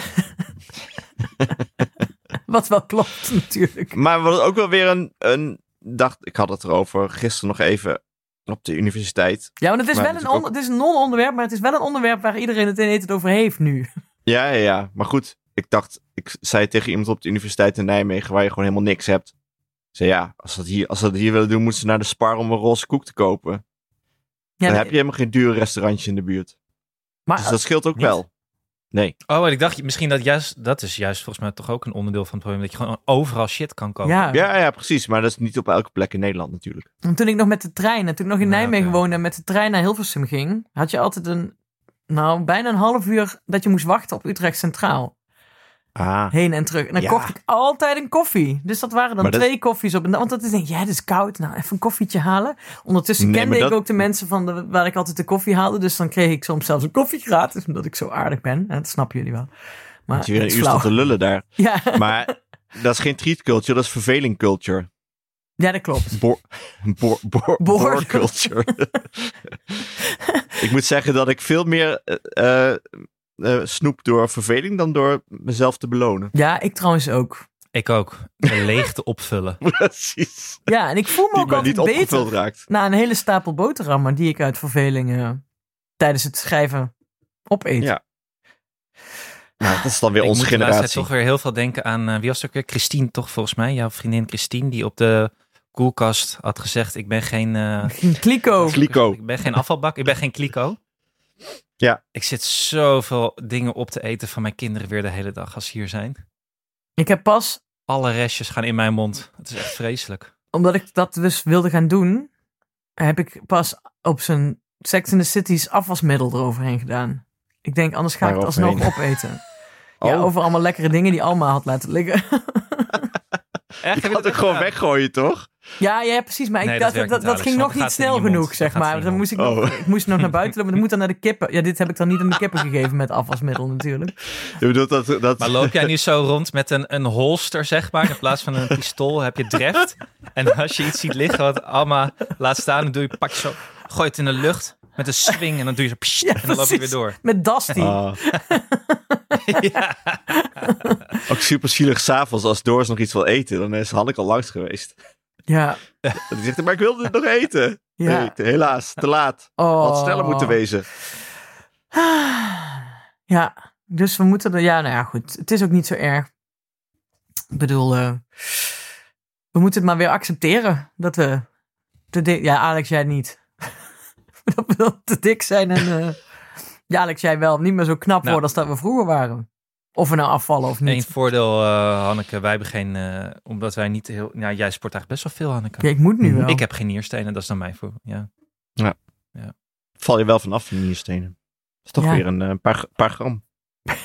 Wat wel klopt natuurlijk. Maar wat ook wel weer een, een dacht, ik had het erover gisteren nog even op de universiteit. Ja, want het is Maar wel een, het is een non-onderwerp, maar het is wel een onderwerp waar iedereen het in het over heeft nu. Ja, ja, ja. Maar goed, ik dacht, ik zei tegen iemand op de universiteit in Nijmegen waar je gewoon helemaal niks hebt. Ik zei ja, als ze dat hier, als ze dat hier willen doen, moeten ze naar de Spar om een roze koek te kopen. Ja, Dan nee, heb je helemaal geen duur restaurantje in de buurt. maar, Dus dat scheelt ook niet. wel. Nee. Oh, en ik dacht misschien dat juist, dat is juist volgens mij toch ook een onderdeel van het probleem. Dat je gewoon overal shit kan kopen. ja, Ja, ja, precies. Maar dat is niet op elke plek in Nederland natuurlijk. En toen ik nog met de trein, en toen ik nog in Ja, Nijmegen woonde en met de trein naar Hilversum ging, had je altijd een, nou, bijna een half uur dat je moest wachten op Utrecht Centraal. Ah. Heen en terug. En dan Ja. kocht ik altijd een koffie. Dus dat waren dan Maar dat- twee koffies op. Want dat is denk ik, ja, het is koud. Nou, even een koffietje halen. Ondertussen Nee, kende ik ook de mensen van de, waar ik altijd de koffie haalde. Dus dan kreeg ik soms zelfs een koffie gratis, omdat ik zo aardig ben. En dat snappen jullie wel. Maar Dat je weer een uur staat te lullen daar. Ja, Maar dat is geen treat culture, dat is verveling culture. ja, dat klopt. Boor, boor, boor, Boor. boor culture. ik moet zeggen dat ik veel meer eh, eh, snoep door verveling dan door mezelf te belonen. Ja, ik trouwens ook. Ik ook. De leegte opvullen. Precies. Ja, en ik voel me Die ook altijd niet beter raakt. na een hele stapel boterhammen die ik uit verveling tijdens het schrijven opeet. Ja. Nou, dat is dan weer ik onze generatie. toch weer heel veel denken aan, eh, wie was het ook weer? Christine, toch volgens mij? Jouw vriendin Christine, die op de koelkast had gezegd, ik ben geen... eh, Geen kliko. Kliko. Ik ben geen afvalbak, ik ben geen kliko. Ja. Ik zit zoveel dingen op te eten van mijn kinderen weer de hele dag als ze hier zijn. Ik heb pas, Alle restjes gaan in mijn mond. Het is echt vreselijk. omdat ik dat dus wilde gaan doen, heb ik pas op zijn Sex in the City's afwasmiddel eroverheen gedaan. Ik denk, anders ga ik het alsnog opeten. Ja, Oh. over allemaal lekkere dingen die Alma had laten liggen. Echt? Je kan het gewoon weggooien, toch? ja, ja, precies. Maar ik, Nee, dat, dat ging nog niet snel genoeg, zeg Dat maar. Dan moest ik, nog, Oh. ik moest nog naar buiten lopen. Dan moet dan naar de kippen. Ja, dit heb ik dan niet aan de kippen gegeven met afwasmiddel natuurlijk. Je bedoelt dat... dat Maar loop jij nu zo rond met een, een holster, zeg maar, in plaats van een pistool heb je dreft. En als je iets ziet liggen wat Alma laat staan, dan doe je, pak je zo, gooi het in de lucht met een swing en dan doe je zo, pssst, Ja, en dan loop je weer door. Met Dusty. Ah. ja. Ook super zielig s'avonds als Doris nog iets wil eten. Dan is Hanneke al langs geweest. Ja. Die zegt, maar ik wilde het nog eten. Ja. Nee, helaas, te laat. Oh. Had sneller moeten wezen. Ja, dus we moeten er... Ja, nou ja, goed. Het is ook niet zo erg. Ik bedoel, eh, we moeten het maar weer accepteren. Dat we dik... Ja, Alex, jij niet. dat we dan te dik zijn en... eh, ja, Alex, jij wel. Niet meer zo knap Nou. worden als dat we vroeger waren. Of we nou afvallen of Eén niet. voordeel, eh, Hanneke, wij hebben geen, eh, omdat wij niet heel, nou jij sport eigenlijk best wel veel, Hanneke. Ja, ik moet nu wel. Ik heb geen nierstenen, dat is dan mijn voor. Ja. Val je wel vanaf van nierstenen. Dat is toch Ja. weer een eh, paar, paar gram.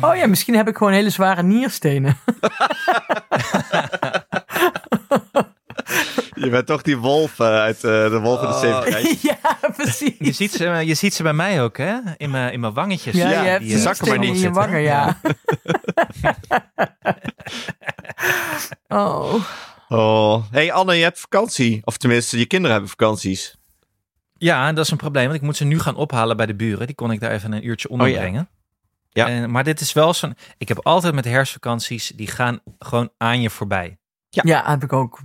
Oh ja, misschien heb ik gewoon hele zware nierstenen. Je bent toch die wolf eh, uit eh, de wolf in de Oh. ja, precies. Je, ziet ze, je ziet ze bij mij ook, hè? In mijn, in mijn wangetjes. Ja, Ja, je hebt die, je eh, zakken maar niet in je wangen, ja. oh. Oh. hey Anne, je hebt vakantie. Of tenminste, je kinderen hebben vakanties. Ja, dat is een probleem, want ik moet ze nu gaan ophalen bij de buren. Die kon ik daar even een uurtje onderbrengen. Oh Ja. En, maar dit is wel zo'n... Ik heb altijd met herfstvakanties, die gaan gewoon aan je voorbij. Ja. heb ik ook.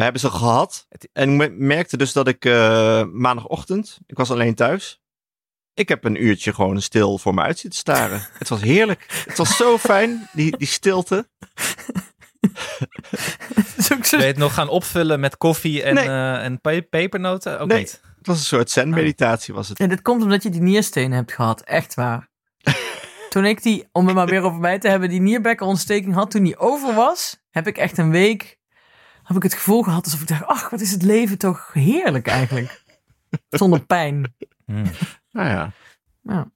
We hebben ze gehad. En ik me- merkte dus dat ik eh, maandagochtend, ik was alleen thuis. Ik heb een uurtje gewoon stil voor me uit zitten staren. Het was heerlijk. Het was zo fijn, die, die stilte. Dat Wil je het nog gaan opvullen met koffie en, Nee. eh, en pe- pepernoten? Ook Nee. niet. Het was een soort zen-meditatie was het. Ja, dit komt omdat je die nierstenen hebt gehad. Echt waar. toen ik die, om het maar weer over mij te hebben, die nierbekkerontsteking had, toen die over was, heb ik echt een week, heb ik het gevoel gehad alsof ik dacht, ach, wat is het leven toch heerlijk eigenlijk. Zonder pijn. Hmm. Nou ja. Ja.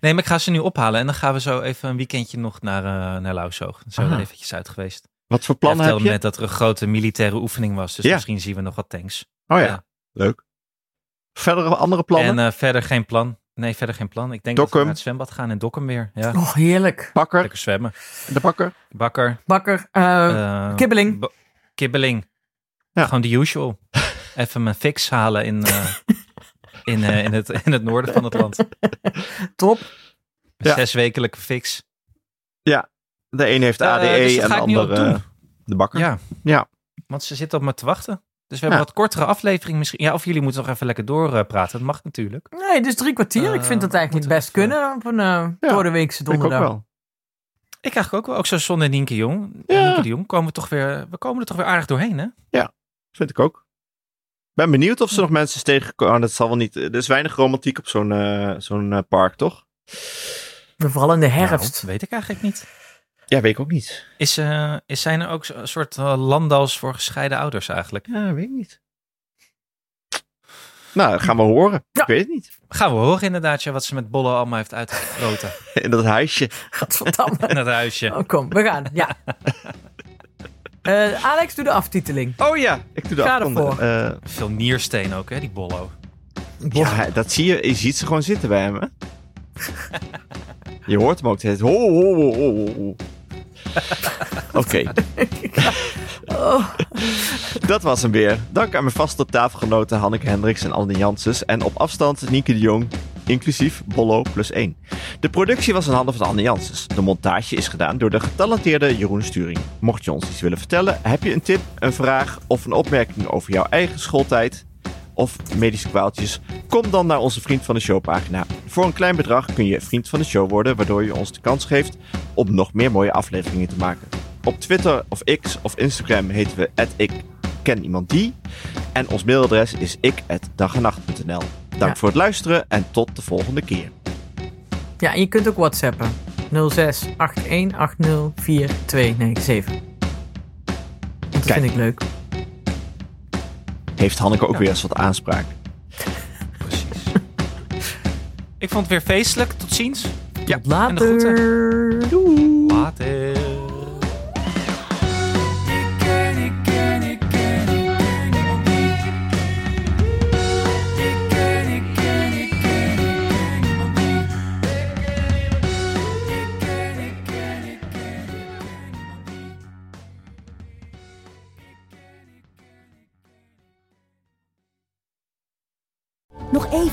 Nee, maar ik ga ze nu ophalen en dan gaan we zo even een weekendje nog naar, eh naar Lauwzoog. Zo Aha. er eventjes uit geweest. Wat voor Ik plannen heb vertelde je? net dat er een grote militaire oefening was, dus Ja. misschien zien we nog wat tanks. Oh ja, Ja. leuk. Verder andere plannen? En eh, verder geen plan. Nee, verder geen plan. Ik denk dat we naar het zwembad gaan en Dokkum weer. Ja, Oh, heerlijk. bakker, lekker zwemmen. de bakker. Bakker. Bakker, eh, kibbeling. Kibbeling. Ja. Gewoon de usual. Even mijn fix halen in, eh, in, eh, in, het, in het noorden van het land. top. Een Ja. Zeswekelijke fix. De een heeft Eh, ADE dus dat en de ga ik nu ook ander doen. eh, de bakker. Ja. Ja. Want ze zitten op me te wachten. Dus we hebben Ja. wat kortere aflevering misschien. Ja, of jullie moeten nog even lekker doorpraten. dat mag natuurlijk. Nee, dus drie kwartier. ik Eh, vind dat eigenlijk best even- kunnen op een uh, door de weekse Vind ik ook donderdag. wel. Ik eigenlijk ook wel. Ook zo zonder Nienke Jong. Ja. Nienke de Jong komen we toch weer. We komen er toch weer aardig doorheen, hè? Vind ik ook. Ben benieuwd of ze nog mensen is tegengekomen. Oh, dat zal wel niet. Er is weinig romantiek op zo'n eh, zo'n eh, park, toch? Vooral in de herfst. Nou, weet ik eigenlijk niet. Ja, weet ik ook niet. Is, eh, is zijn er ook zo- een soort uh, landals voor gescheiden ouders eigenlijk? Ja, weet ik niet. Nou, dat gaan we horen. Ja. Ik weet het niet. Gaan we horen inderdaad ja, wat ze met Bolle allemaal heeft uitgefroten In dat huisje. Gadverdamme. in dat huisje. Oh, kom, we gaan. Ja. Eh, Alex, doe de aftiteling. Oh ja, ik doe de Ga ervoor. Eh, Veel niersteen ook, hè, die Bollo. ja, dat zie je. Je ziet ze gewoon zitten bij hem, hè? Je hoort hem ook steeds. Ho, ho, ho, ho, ho, ho. Oké, dat was hem weer. Dank aan mijn vaste tafelgenoten Hanneke Hendricks en Anne Janssens. En op afstand Nienke de Jong. inclusief Bollo plus 1. De productie was in handen van Anne Janssens. De montage is gedaan door de getalenteerde Jeroen Sturing. Mocht je ons iets willen vertellen, heb je een tip, een vraag of een opmerking over jouw eigen schooltijd of medische kwaaltjes, kom dan naar onze Vriend van de Show pagina. Voor een klein bedrag kun je Vriend van de Show worden, waardoor je ons de kans geeft om nog meer mooie afleveringen te maken. Op Twitter of X of Instagram heten we ik ken iemand die. En ons mailadres is ik@dagenacht.nl. Dank Ja. voor het luisteren en tot de volgende keer. Ja, en je kunt ook whatsappen. 06 8180 4297. Want dat Kijk. vind ik leuk. Heeft Hanneke ook weer eens wat aanspraak? Precies. ik vond het weer feestelijk. Tot ziens. Tot en de groeten. later. Later.